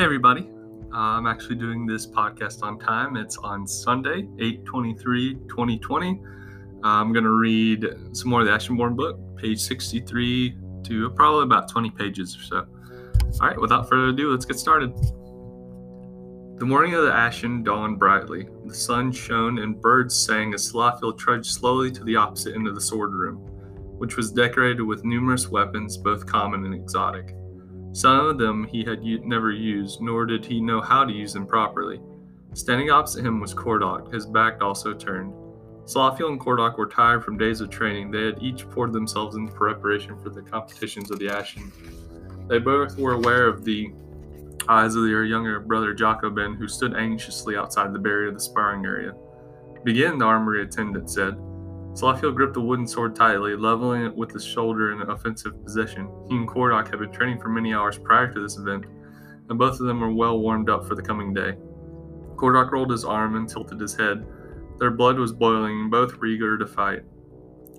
Hey everybody. Uh, I'm actually doing this podcast on time. It's on Sunday, 8-23-2020. Uh, I'm going to read some more of the Ashenborn book, page 63 to probably about 20 pages or so. All right, without further ado, let's get started. The morning of the Ashen dawned brightly. The sun shone and birds sang as Slothiel trudged slowly to the opposite end of the sword room, which was decorated with numerous weapons, both common and exotic. Some of them he had u- never used, nor did he know how to use them properly. Standing opposite him was Cordok, his back also turned. Slothiel and Cordok were tired from days of training. They had each poured themselves into preparation for the competitions of the Ashen. They both were aware of the eyes of their younger brother Jacobin, who stood anxiously outside the barrier of the sparring area. Begin, the armory attendant said. Slothiel gripped the wooden sword tightly, leveling it with his shoulder in an offensive position. He and Cordok had been training for many hours prior to this event, and both of them were well warmed up for the coming day. Cordok rolled his arm and tilted his head. Their blood was boiling, and both were eager to fight.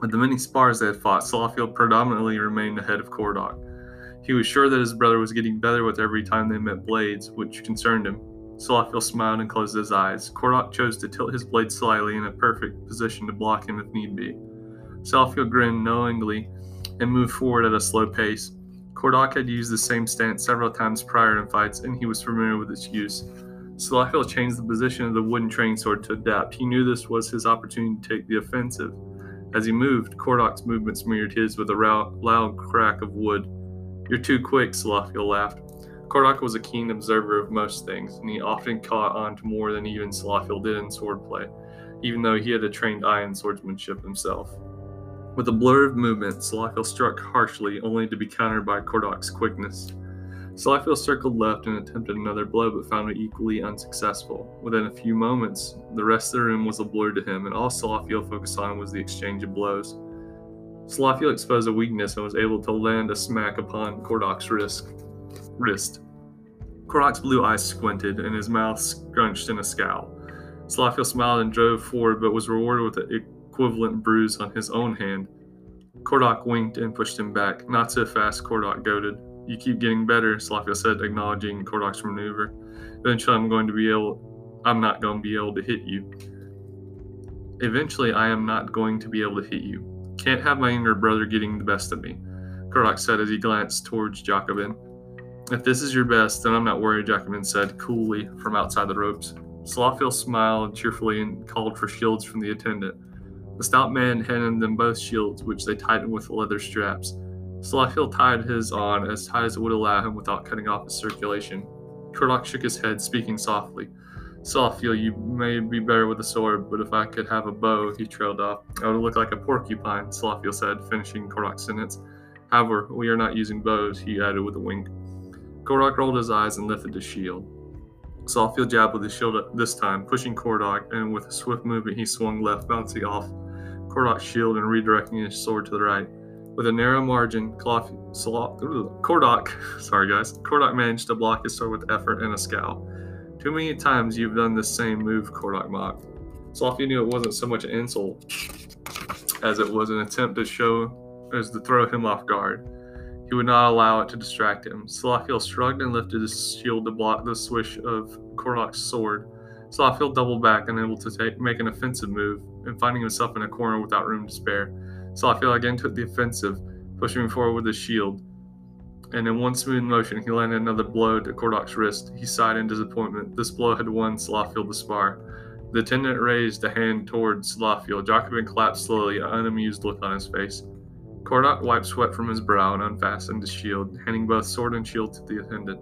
With the many spars they had fought, Slothiel predominantly remained ahead of Cordok. He was sure that his brother was getting better with every time they met blades, which concerned him. Slothiel smiled and closed his eyes. Cordok chose to tilt his blade slightly in a perfect position to block him if need be. Slothiel grinned knowingly and moved forward at a slow pace. Cordok had used the same stance several times prior in fights, and he was familiar with its use. Slothiel changed the position of the wooden training sword to adapt. He knew this was his opportunity to take the offensive. As he moved, Cordok's movements mirrored his with a loud crack of wood. You're too quick, Slothiel laughed. Cordok was a keen observer of most things, and he often caught on to more than even Slothiel did in swordplay, even though he had a trained eye in swordsmanship himself. With a blur of movement, Slothiel struck harshly, only to be countered by Cordok's quickness. Slothiel circled left and attempted another blow, but found it equally unsuccessful. Within a few moments, the rest of the room was a blur to him, and all Slothiel focused on was the exchange of blows. Slothiel exposed a weakness and was able to land a smack upon Cordok's wrist. Wrist. Cordok's blue eyes squinted, and his mouth scrunched in a scowl. Slothiel smiled and drove forward, but was rewarded with an equivalent bruise on his own hand. Cordok winked and pushed him back. Not so fast, Cordok goaded. You keep getting better, Slothiel said, acknowledging Cordok's maneuver. Eventually, I'm going to be able. I'm not going to be able to hit you. Eventually, I am not going to be able to hit you. Can't have my younger brother getting the best of me, Cordok said as he glanced towards Jacobin. If this is your best, then I'm not worried, Jacobin said coolly from outside the ropes. Slothiel smiled cheerfully and called for shields from the attendant. The stout man handed them both shields, which they tightened with leather straps. Slothiel tied his on as tight as it would allow him without cutting off his circulation. Cordok shook his head, speaking softly. Slothiel, you may be better with a sword, but if I could have a bow, he trailed off. I would look like a porcupine, Slothiel said, finishing Cordok's sentence. However, we are not using bows, he added with a wink. Cordok rolled his eyes and lifted his shield. Slothiel jabbed with his shield this time, pushing Cordok, and with a swift movement he swung left, bouncing off Cordok's shield and redirecting his sword to the right. With a narrow margin, Cloth, Cordok, sorry guys, Cordok managed to block his sword with effort and a scowl. Too many times you've done the same move, Cordok mocked. Slothiel knew it wasn't so much an insult as it was an attempt to show, as to throw him off guard. He would not allow it to distract him. Slothiel shrugged and lifted his shield to block the swish of Cordok's sword. Slothiel doubled back, unable to take, make an offensive move, and finding himself in a corner without room to spare. Slothiel again took the offensive, pushing forward with his shield. And in one smooth motion, he landed another blow to Cordok's wrist. He sighed in disappointment. This blow had won Slothiel the spar. The attendant raised a hand towards Slothiel. Jacobin clapped slowly, an unamused look on his face. Cordok wiped sweat from his brow and unfastened his shield, handing both sword and shield to the attendant.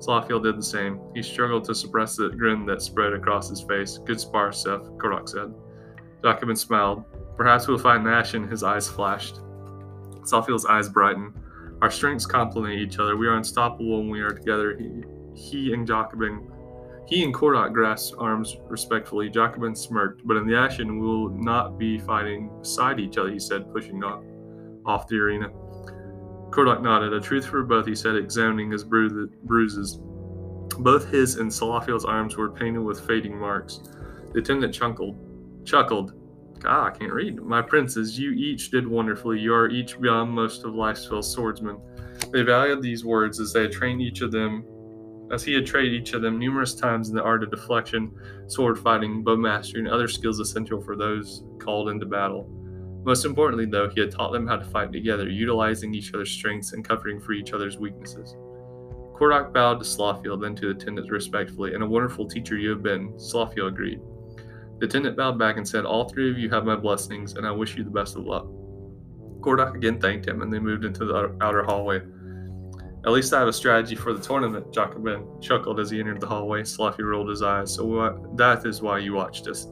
Slothiel did the same. He struggled to suppress the grin that spread across his face. Good spar, Seth, Cordok said. Jacobin smiled. Perhaps we'll find Nash, and his eyes flashed. Slothiel's eyes brightened. Our strengths complement each other. We are unstoppable when we are together. He, he and Jacobin, he and Cordok grasped arms respectfully. Jacobin smirked, but in the action, we will not be fighting beside each other, he said, pushing off, off the arena. Cordok nodded. A truth for both, he said, examining his bru- bruises. Both his and Slothiel's arms were painted with fading marks. The attendant chuckled. Chuckled. Ah, I can't read. My princes, you each did wonderfully. You are each beyond most of life's swordsmen. They valued these words as they had trained each of them as he had trained each of them numerous times in the art of deflection, sword fighting, bow mastery, and other skills essential for those called into battle. Most importantly, though, he had taught them how to fight together, utilizing each other's strengths and covering for each other's weaknesses. Kordak bowed to Slothiel, then to the attendants respectfully, and a wonderful teacher you have been. Slothiel agreed. The attendant bowed back and said, All three of you have my blessings, and I wish you the best of luck. Kordak again thanked him, and they moved into the outer hallway. At least I have a strategy for the tournament, Jacobin chuckled as he entered the hallway. Slothiel rolled his eyes. So uh, that is why you watched us.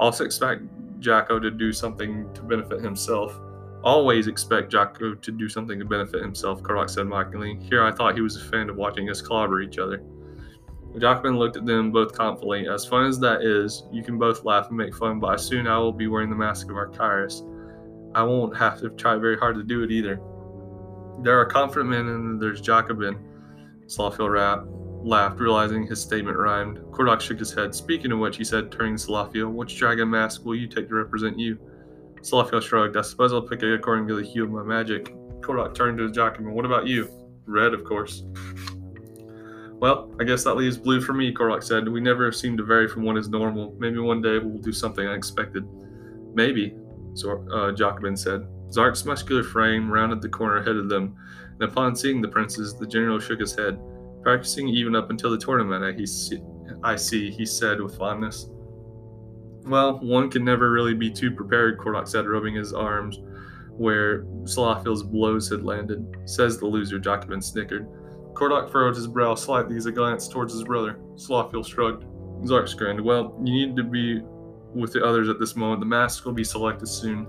Also expect Jacko to do something to benefit himself. Always expect Jacko to do something to benefit himself, Kordak said mockingly. Here I thought he was a fan of watching us clobber each other. Jacobin looked at them both confidently. As fun as that is, you can both laugh and make fun, but soon I will be wearing the mask of Arcyrus. I won't have to try very hard to do it either. There are confident men and there's Jacobin. Slothiel rap, laughed, realizing his statement rhymed. Kordak shook his head. Speaking of which, he said, turning to Slothiel, which dragon mask will you take to represent you? Slothiel shrugged. I suppose I'll pick it according to the hue of my magic. Kordak turned to his Jacobin. What about you? Red, of course. Well, I guess that leaves blue for me, Kordak said. We never seem to vary from what is normal. Maybe one day we'll do something unexpected. Maybe, so, uh, Jacobin said. Zark's muscular frame rounded the corner ahead of them, and upon seeing the princes, the general shook his head. Practicing even up until the tournament, I, he I see, he said with fondness. Well, one can never really be too prepared, Kordak said, rubbing his arms where Slothiel's blows had landed. Says the loser, Jacobin snickered. Kordak furrowed his brow slightly as he glanced towards his brother. Slothiel shrugged. Zark grinned. Well, you need to be with the others at this moment. The masks will be selected soon.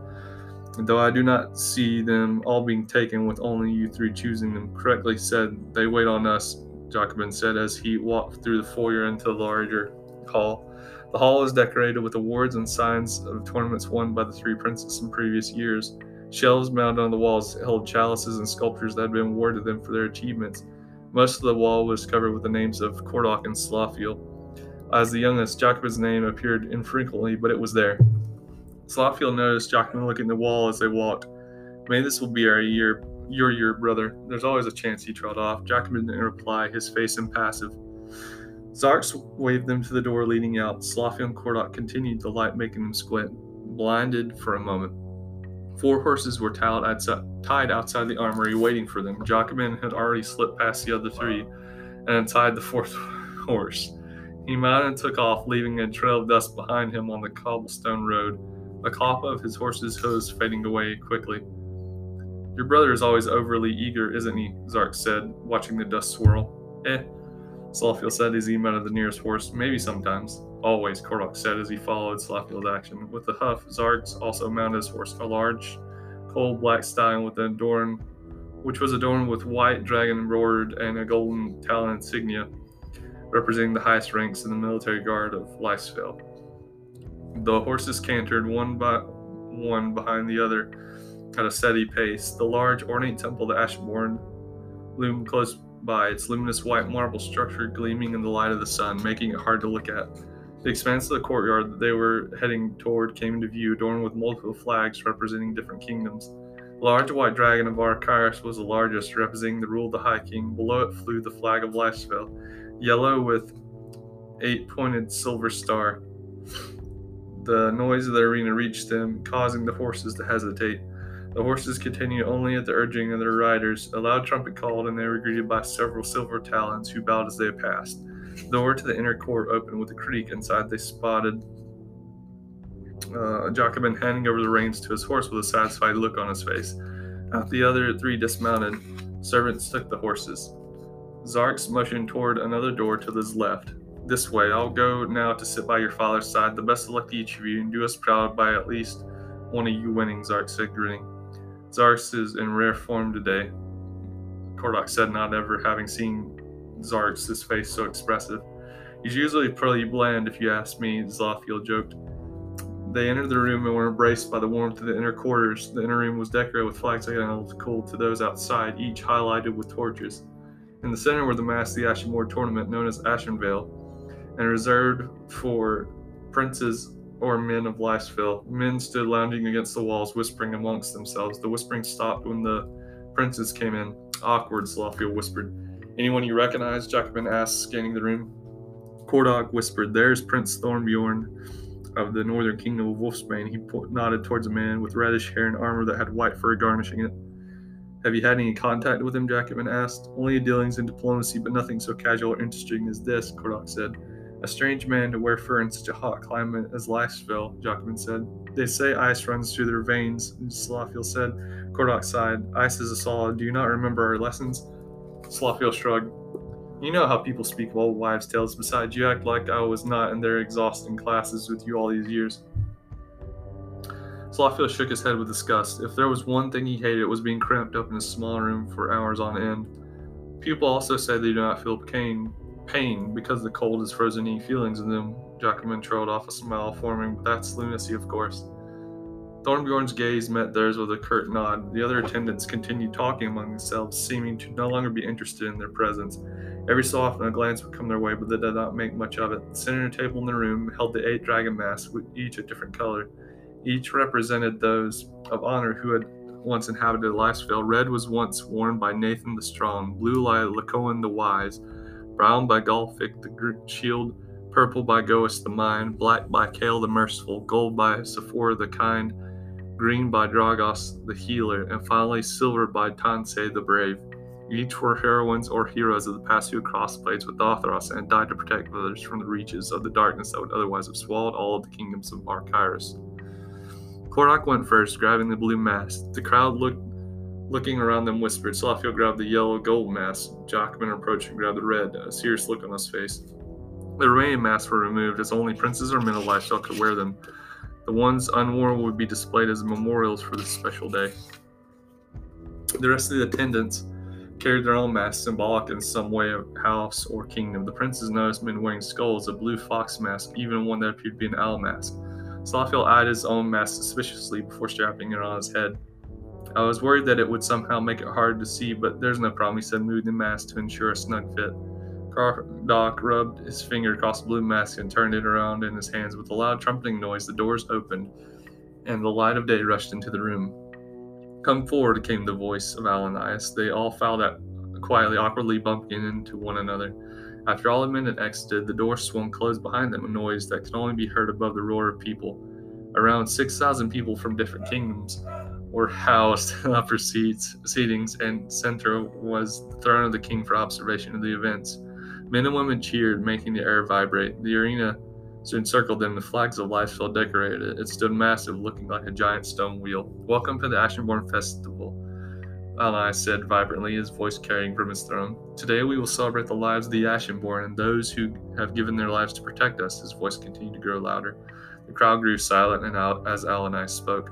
Though I do not see them all being taken with only you three choosing them correctly said, they wait on us, Jacobin said as he walked through the foyer into the larger hall. The hall is decorated with awards and signs of tournaments won by the three princes in previous years. Shelves mounted on the walls held chalices and sculptures that had been awarded them for their achievements. Most of the wall was covered with the names of Kordak and Slothiel. As the youngest, Jacobin's name appeared infrequently, but it was there. Slothiel noticed Jacobin looking at the wall as they walked. Maybe this will be our year, your brother. There's always a chance he trailed off. Jacobin didn't reply, his face impassive. Zarks waved them to the door leading out. Slothiel and Kordak continued, the light making them squint, blinded for a moment. Four horses were tied outside the armory, waiting for them. Jacobin had already slipped past the other three and untied the fourth horse. He mounted and took off, leaving a trail of dust behind him on the cobblestone road, the clap of his horse's hooves fading away quickly. Your brother is always overly eager, isn't he? Zark said, watching the dust swirl. Eh, Slothiel said as he mounted the nearest horse. Maybe sometimes. Always, Kordak said as he followed Slothiel's action. With a huff, Zark also mounted his horse, a large, coal black stallion with an adorn, which was adorned with white dragon embroidered and a golden talon insignia, representing the highest ranks in the military guard of Lysfell. The horses cantered one by one behind the other at a steady pace. The large, ornate temple of Ashenborn loomed close by, its luminous white marble structure gleaming in the light of the sun, making it hard to look at. The expanse of the courtyard that they were heading toward came into view, adorned with multiple flags representing different kingdoms. The large white dragon of Arcyrus was the largest, representing the rule of the High King. Below it flew the flag of Lysfell, yellow with eight pointed silver star. The noise of the arena reached them, causing the horses to hesitate. The horses continued only at the urging of their riders. A loud trumpet called, and they were greeted by several silver talons who bowed as they passed. The door to the inner court opened with a creak. Inside, they spotted uh, Jacobin handing over the reins to his horse with a satisfied look on his face. The other three dismounted, servants took the horses. Zarks motioned toward another door to his left. This way, I'll go now to sit by your father's side. The best of luck to each of you, and do us proud by at least one of you winning, Zark said, grinning. Zarks is in rare form today. Kordak said, not ever having seen Zarks, his face so expressive. He's usually pretty bland, if you ask me, Slothiel joked. They entered the room and were embraced by the warmth of the inner quarters. The inner room was decorated with flags cool to those outside, each highlighted with torches. In the center were the mask of the Ashenmore tournament, known as Ashenvale, and reserved for princes or men of Lysfell. Men stood lounging against the walls, whispering amongst themselves. The whispering stopped when the princes came in. Awkward, Slothiel whispered. Anyone you recognize? Jacobin asked, scanning the room. Kordok whispered, There's Prince Thornbjorn of the northern kingdom of Wolfsbane. He nodded towards a man with reddish hair and armor that had white fur garnishing it. Have you had any contact with him? Jacobin asked. Only dealings in diplomacy, but nothing so casual or interesting as this, Kordok said. A strange man to wear fur in such a hot climate as Lysfell, Jacobin said. They say ice runs through their veins, Slothiel said. Kordok sighed. Ice is a solid. Do you not remember our lessons? Slothiel shrugged. You know how people speak of old wives' tales. Besides, you act like I was not in their exhausting classes with you all these years. Slothiel shook his head with disgust. If there was one thing he hated, it was being cramped up in a small room for hours on end. People also say they do not feel pain, pain because the cold has frozen any feelings in them. Jacobin trailed off a smile, forming, but that's lunacy, of course. Thornbjorn's gaze met theirs with a curt nod. The other attendants continued talking among themselves, seeming to no longer be interested in their presence. Every so often a glance would come their way, but they did not make much of it. The center table in the room held the eight dragon masks, each a different color. Each represented those of honor who had once inhabited Lysfell. Red was once worn by Nathan the Strong, blue by Lacoin the Wise, brown by Golfic the Shield, purple by Goas the Mind, black by Kale the Merciful, gold by Sephora the Kind, green by Dragos the Healer, and finally silver by Tansei the Brave. Each were heroines or heroes of the past who crossed blades with Dothros and died to protect others from the reaches of the darkness that would otherwise have swallowed all of the kingdoms of Arcyrus. Kordok went first, grabbing the blue mask. The crowd looked, looking around them whispered. Slothiel grabbed the yellow gold mask. Jockman approached and grabbed the red, a serious look on his face. The remaining masks were removed, as only princes or men of Lysfell could wear them. The ones unworn would be displayed as memorials for this special day. The rest of the attendants carried their own masks, symbolic in some way of house or kingdom. The princes noticed men wearing skulls, a blue fox mask, even one that appeared to be an owl mask. Slothiel eyed his own mask suspiciously before strapping it on his head. I was worried that it would somehow make it hard to see, but there's no problem, he said, moving the mask to ensure a snug fit. Doc rubbed his finger across the blue mask and turned it around in his hands. With a loud trumpeting noise, the doors opened, and the light of day rushed into the room. Come forward, came the voice of Alanias. They all filed out quietly, awkwardly bumping into one another. After all had been exited, the door swung closed behind them, a noise that could only be heard above the roar of people. Around 6,000 people from different kingdoms were housed upper seats, seatings, and center was the throne of the king for observation of the events. Men and women cheered, making the air vibrate. The arena soon circled them, the flags of Lysfell decorated it. It stood massive, looking like a giant stone wheel. Welcome to the Ashenborn Festival. Alai said vibrantly, his voice carrying from his throne. Today we will celebrate the lives of the Ashenborn and those who have given their lives to protect us. His voice continued to grow louder. The crowd grew silent and out as Alanai spoke.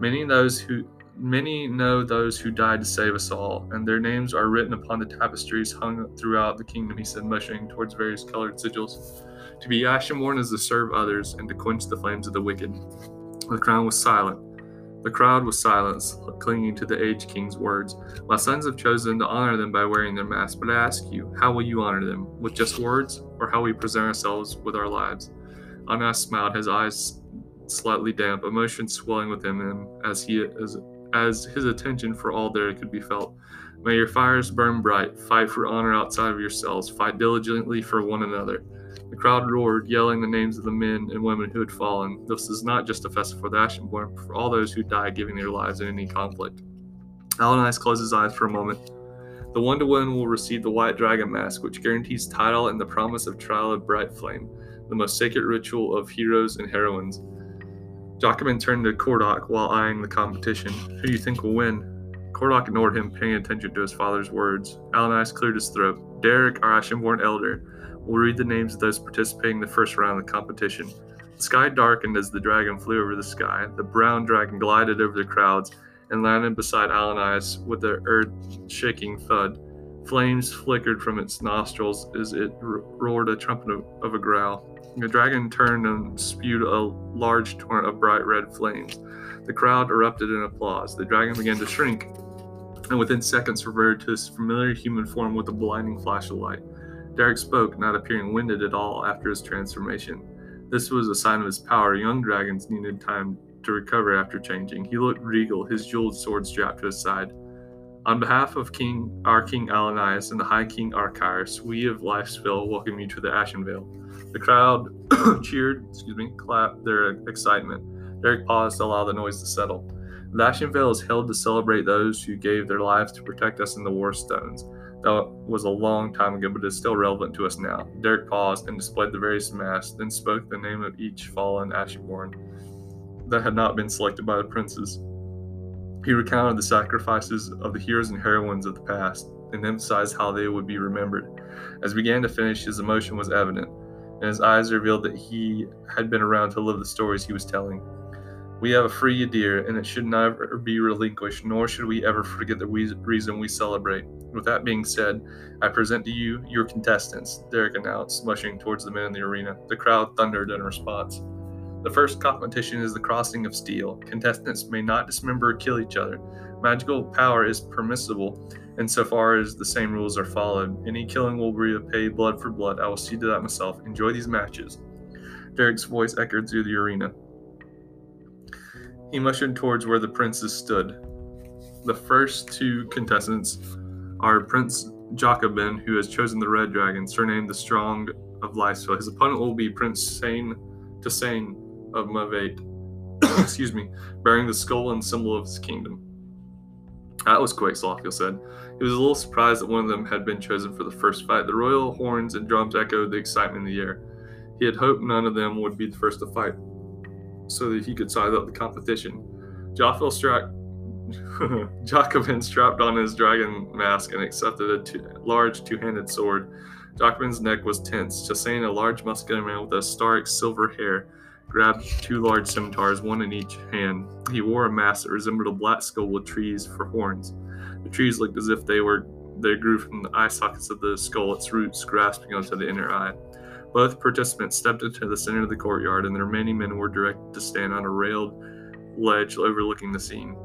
Many those who many know those who died to save us all, and their names are written upon the tapestries hung throughout the kingdom, he said, motioning towards various colored sigils. To be Ashenborn is to serve others and to quench the flames of the wicked. The crown was silent. The crowd was silent, clinging to the aged king's words. My sons have chosen to honor them by wearing their masks, but I ask you, how will you honor them? With just words, or how we present ourselves with our lives? Anas smiled, his eyes slightly damp, emotion swelling within him as he as, as his attention for all there could be felt. May your fires burn bright. Fight for honor outside of yourselves. Fight diligently for one another. The crowd roared, yelling the names of the men and women who had fallen. This is not just a festival for the Ashenborn, but for all those who died giving their lives in any conflict. Alanice closed his eyes for a moment. The one to win will receive the white dragon mask, which guarantees title and the promise of trial of bright flame, the most sacred ritual of heroes and heroines. Jacobin turned to Kordok while eyeing the competition. Who do you think will win? Kordok ignored him, paying attention to his father's words. Alanice cleared his throat. Derek, our Ashenborn elder, We'll read the names of those participating in the first round of the competition. The sky darkened as the dragon flew over the sky. The brown dragon glided over the crowds and landed beside Alanias with an earth-shaking thud. Flames flickered from its nostrils as it roared a trumpet of, of a growl. The dragon turned and spewed a large torrent of bright red flames. The crowd erupted in applause. The dragon began to shrink, and within seconds reverted to his familiar human form with a blinding flash of light. Derek spoke, not appearing winded at all after his transformation. This was a sign of his power. Young dragons needed time to recover after changing. He looked regal, his jeweled sword strapped to his side. On behalf of King our King Alanias and the High King Archias, we of Lifesville welcome you to the Ashen. The crowd cheered, excuse me, clapped their excitement. Derek paused to allow the noise to settle. The Ashen is held to celebrate those who gave their lives to protect us in the war stones. That was a long time ago, but is still relevant to us now. Derek paused and displayed the various masks, then spoke the name of each fallen Ashenborn that had not been selected by the princes. He recounted the sacrifices of the heroes and heroines of the past and emphasized how they would be remembered. As he began to finish, his emotion was evident, and his eyes revealed that he had been around to live the stories he was telling. We have a free Yadir, and it should never be relinquished, nor should we ever forget the reason we celebrate. With that being said, I present to you your contestants, Derek announced, mushing towards the men in the arena. The crowd thundered in response. The first competition is the crossing of steel. Contestants may not dismember or kill each other. Magical power is permissible insofar as the same rules are followed. Any killing will repay blood for blood. I will see to that myself. Enjoy these matches. Derek's voice echoed through the arena. He motioned towards where the princes stood. The first two contestants are Prince Jacobin, who has chosen the Red Dragon, surnamed the Strong of Lysville. His opponent will be Prince Sane Tasane of Mavate, excuse me, bearing the skull and symbol of his kingdom. That was quick, Slothiel said. He was a little surprised that one of them had been chosen for the first fight. The royal horns and drums echoed the excitement in the air. He had hoped none of them would be the first to fight, so that he could size up the competition. Joffel struck Jacobin strapped on his dragon mask and accepted a two, large two-handed sword. Jacobin's neck was tense. Chassain, a large muscular man with a stark silver hair, grabbed two large scimitars, one in each hand. He wore a mask that resembled a black skull with trees for horns. The trees looked as if they were they grew from the eye sockets of the skull, its roots grasping onto the inner eye. Both participants stepped into the center of the courtyard, and the remaining men were directed to stand on a railed ledge overlooking the scene.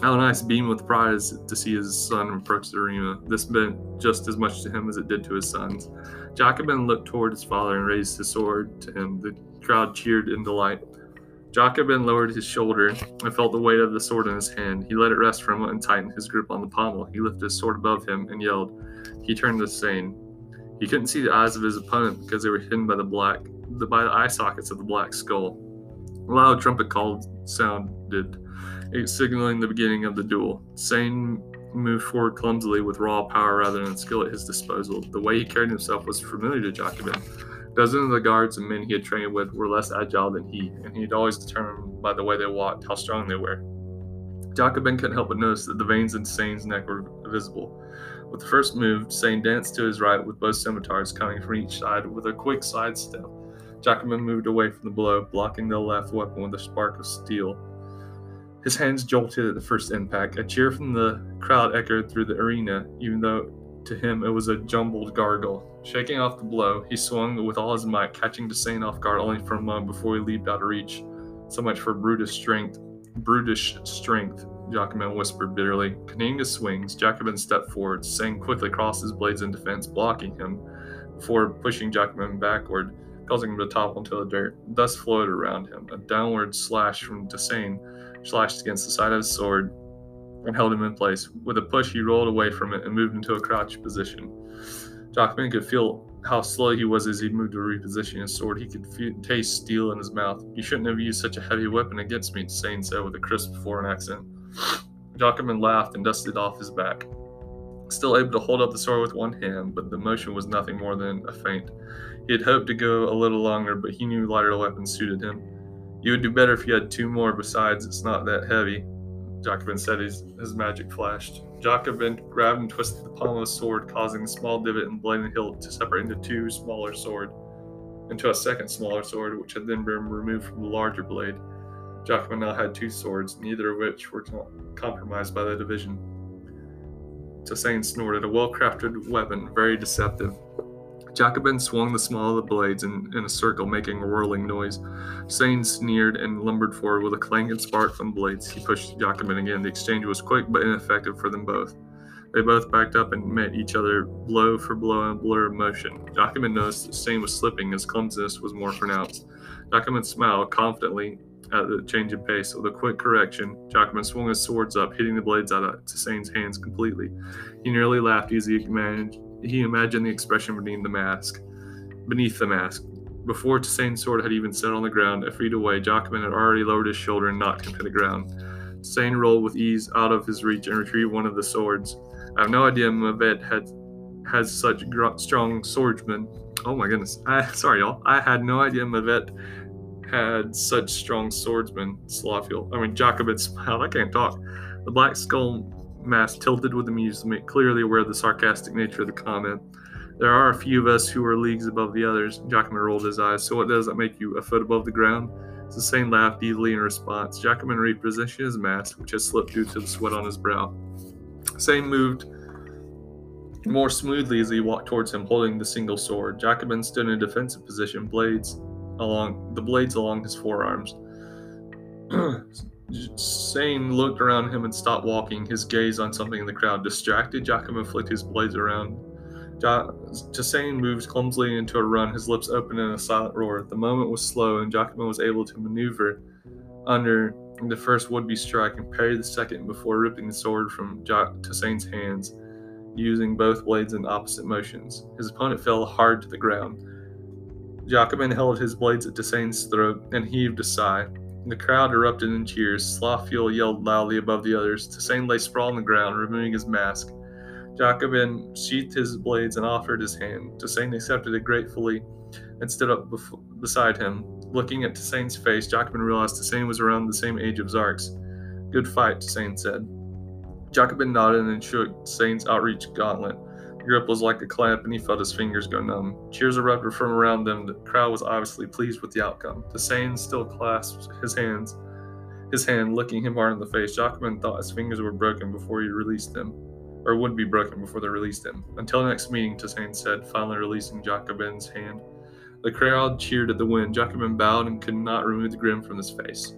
Alanias beamed with pride to see his son approach the arena. This meant just as much to him as it did to his sons. Jacobin looked toward his father and raised his sword to him. The crowd cheered in delight. Jacobin lowered his shoulder and felt the weight of the sword in his hand. He let it rest for a moment and tightened his grip on the pommel. He lifted his sword above him and yelled. He turned to Sane. He couldn't see the eyes of his opponent because they were hidden by the black, the, by the eye sockets of the black skull. A loud trumpet call sounded signaling the beginning of the duel. Sane moved forward clumsily with raw power rather than skill at his disposal. The way he carried himself was familiar to Jacobin. Dozens of the guards and men he had trained with were less agile than he, and he had always determined by the way they walked how strong they were. Jacobin couldn't help but notice that the veins in Sane's neck were visible. With the first move, Sane danced to his right with both scimitars coming from each side with a quick sidestep. Jacobin moved away from the blow, blocking the left weapon with a spark of steel. His hands jolted at the first impact. A cheer from the crowd echoed through the arena, even though to him it was a jumbled gargle. Shaking off the blow, he swung with all his might, catching Desane off guard only for a moment before he leaped out of reach. So much for brutish strength. Brutish strength, Jacobin whispered bitterly. Continuing his swings, Jacobin stepped forward, Sane quickly crossed his blades in defense, blocking him before pushing Jacobin backward, causing him to topple into the dirt. Dust flowed around him. A downward slash from Desane slashed against the side of his sword and held him in place. With a push, he rolled away from it and moved into a crouch position. Jockman could feel how slow he was as he moved to reposition his sword. He could feel, taste steel in his mouth. You shouldn't have used such a heavy weapon against me, Sane said with a crisp foreign accent. Jockman laughed and dusted off his back. Still able to hold up the sword with one hand, but the motion was nothing more than a feint. He had hoped to go a little longer, but he knew lighter weapons suited him. You would do better if you had two more. Besides, it's not that heavy. Jacobin said his, his magic flashed. Jacobin grabbed and twisted the pommel of his sword, causing a small divot in the blade and hilt to separate into two smaller sword, into a second smaller sword, which had then been removed from the larger blade. Jacobin now had two swords, neither of which were compromised by the division. Tassain snorted, a well-crafted weapon, very deceptive. Jacobin swung the small of the blades in, in a circle, making a whirling noise. Sane sneered and lumbered forward with a clang and spark from blades. He pushed Jacobin again. The exchange was quick but ineffective for them both. They both backed up and met each other blow for blow in a blur of motion. Jacobin noticed that Sane was slipping, his clumsiness was more pronounced. Jacobin smiled confidently at the change in pace. With a quick correction, Jacobin swung his swords up, hitting the blades out of Tassane's hands completely. He nearly laughed as he imagined, he imagined the expression beneath the mask. Beneath the mask. Before Tassane's sword had even set on the ground, a feet away, Jacobin had already lowered his shoulder and knocked him to the ground. Tassane rolled with ease out of his reach and retrieved one of the swords. I have no idea Mavet had has such gr- strong swordsmen. Oh my goodness. I, sorry, y'all. I had no idea Mavet had such strong swordsmen. Slothiel. I mean, Jacobin smiled. I can't talk. The black skull mask tilted with amusement, clearly aware of the sarcastic nature of the comment. There are a few of us who are leagues above the others. Jacobin rolled his eyes. So what does that make you? A foot above the ground? Tasane laughed easily in response. Jacobin repositioned his mask, which had slipped due to the sweat on his brow. Tasane moved more smoothly as he walked towards him, holding the single sword. Jacobin stood in a defensive position, blades along the blades along his forearms. Sane looked around him and stopped walking, his gaze on something in the crowd. Distracted, Jacobin flicked his blades around. Tasane moved clumsily into a run, his lips open in a silent roar. The moment was slow, and Jacobin was able to maneuver under the first would-be strike and parry the second before ripping the sword from Tasane's hands, using both blades in opposite motions. His opponent fell hard to the ground. Jacobin held his blades at Tasane's throat and heaved a sigh. The crowd erupted in cheers. Slothiel yelled loudly above the others. Tasane lay sprawled on the ground, removing his mask. Jacobin sheathed his blades and offered his hand. Tasane accepted it gratefully and stood up beside him. Looking at Tasane's face, Jacobin realized Tasane was around the same age of Zarks. Good fight, Tasane said. Jacobin nodded and shook Tasane's outreach gauntlet. Grip was like a clamp, and he felt his fingers go numb. Cheers erupted from around them. The crowd was obviously pleased with the outcome. Tasane still clasped his hands, his hand, looking him hard in the face. Jacobin thought his fingers were broken before he released them or would be broken before they released him. Until next meeting, Tasane said, finally releasing Jacobin's hand. The crowd cheered at the win. Jacobin bowed and could not remove the grin from his face.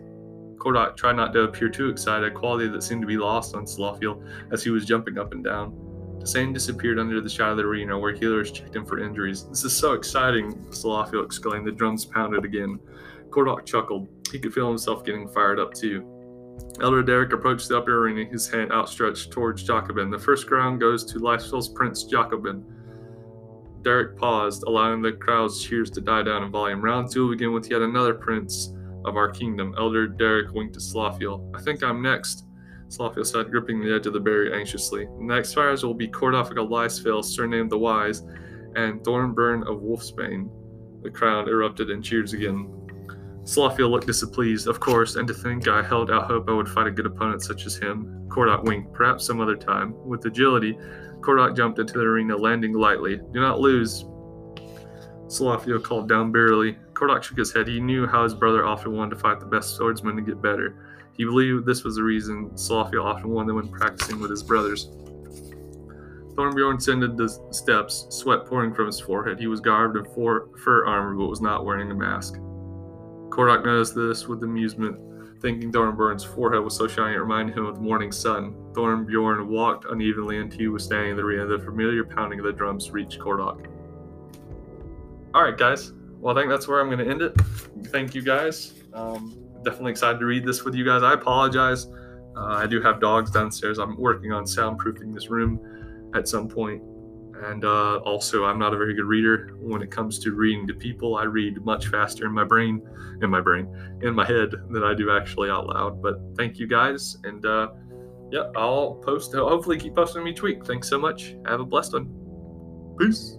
Kodak tried not to appear too excited, a quality that seemed to be lost on Slothiel as he was jumping up and down. Tasane disappeared under the shadow of the arena where healers checked him for injuries. This is so exciting, Slothiel exclaimed. The drums pounded again. Kordak chuckled. He could feel himself getting fired up too. Elder Derek approached the upper arena, his hand outstretched towards Jacobin. The first crown goes to Lifesteel's Prince Jacobin. Derek paused, allowing the crowd's cheers to die down in volume. Round two will begin with yet another prince of our kingdom. Elder Derek winked to Slothiel. I think I'm next, Slothiel said, gripping the edge of the barrier anxiously. Next fires will be Cordaffic of Lysvale, surnamed the Wise, and Thornbjorn of Wolfsbane. The crowd erupted in cheers again. Slothiel looked displeased, of course, and to think I held out hope I would fight a good opponent such as him. Kordak winked, perhaps some other time. With agility, Kordak jumped into the arena, landing lightly. Do not lose, Slothiel called down bitterly. Kordak shook his head. He knew how his brother often wanted to fight the best swordsman to get better. He believed this was the reason Slothiel often won them when practicing with his brothers. Thornbjorn ascended the steps, sweat pouring from his forehead. He was garbed in fur armor but was not wearing a mask. Kordak noticed this with amusement, thinking Thornbjorn's forehead was so shiny it reminded him of the morning sun. Thornbjorn walked unevenly until he was standing in the arena. The familiar pounding of the drums reached Kordak. All right, guys. Well, I think that's where I'm going to end it. Thank you, guys. Um, definitely excited to read this with you guys. I apologize. Uh, I do have dogs downstairs. I'm working on soundproofing this room at some point. And uh, also, I'm not a very good reader when it comes to reading to people. I read much faster in my brain, in my brain, in my head than I do actually out loud. But thank you guys, and uh, yeah, I'll post. Hopefully, keep posting them each week. Thanks so much. Have a blessed one. Peace.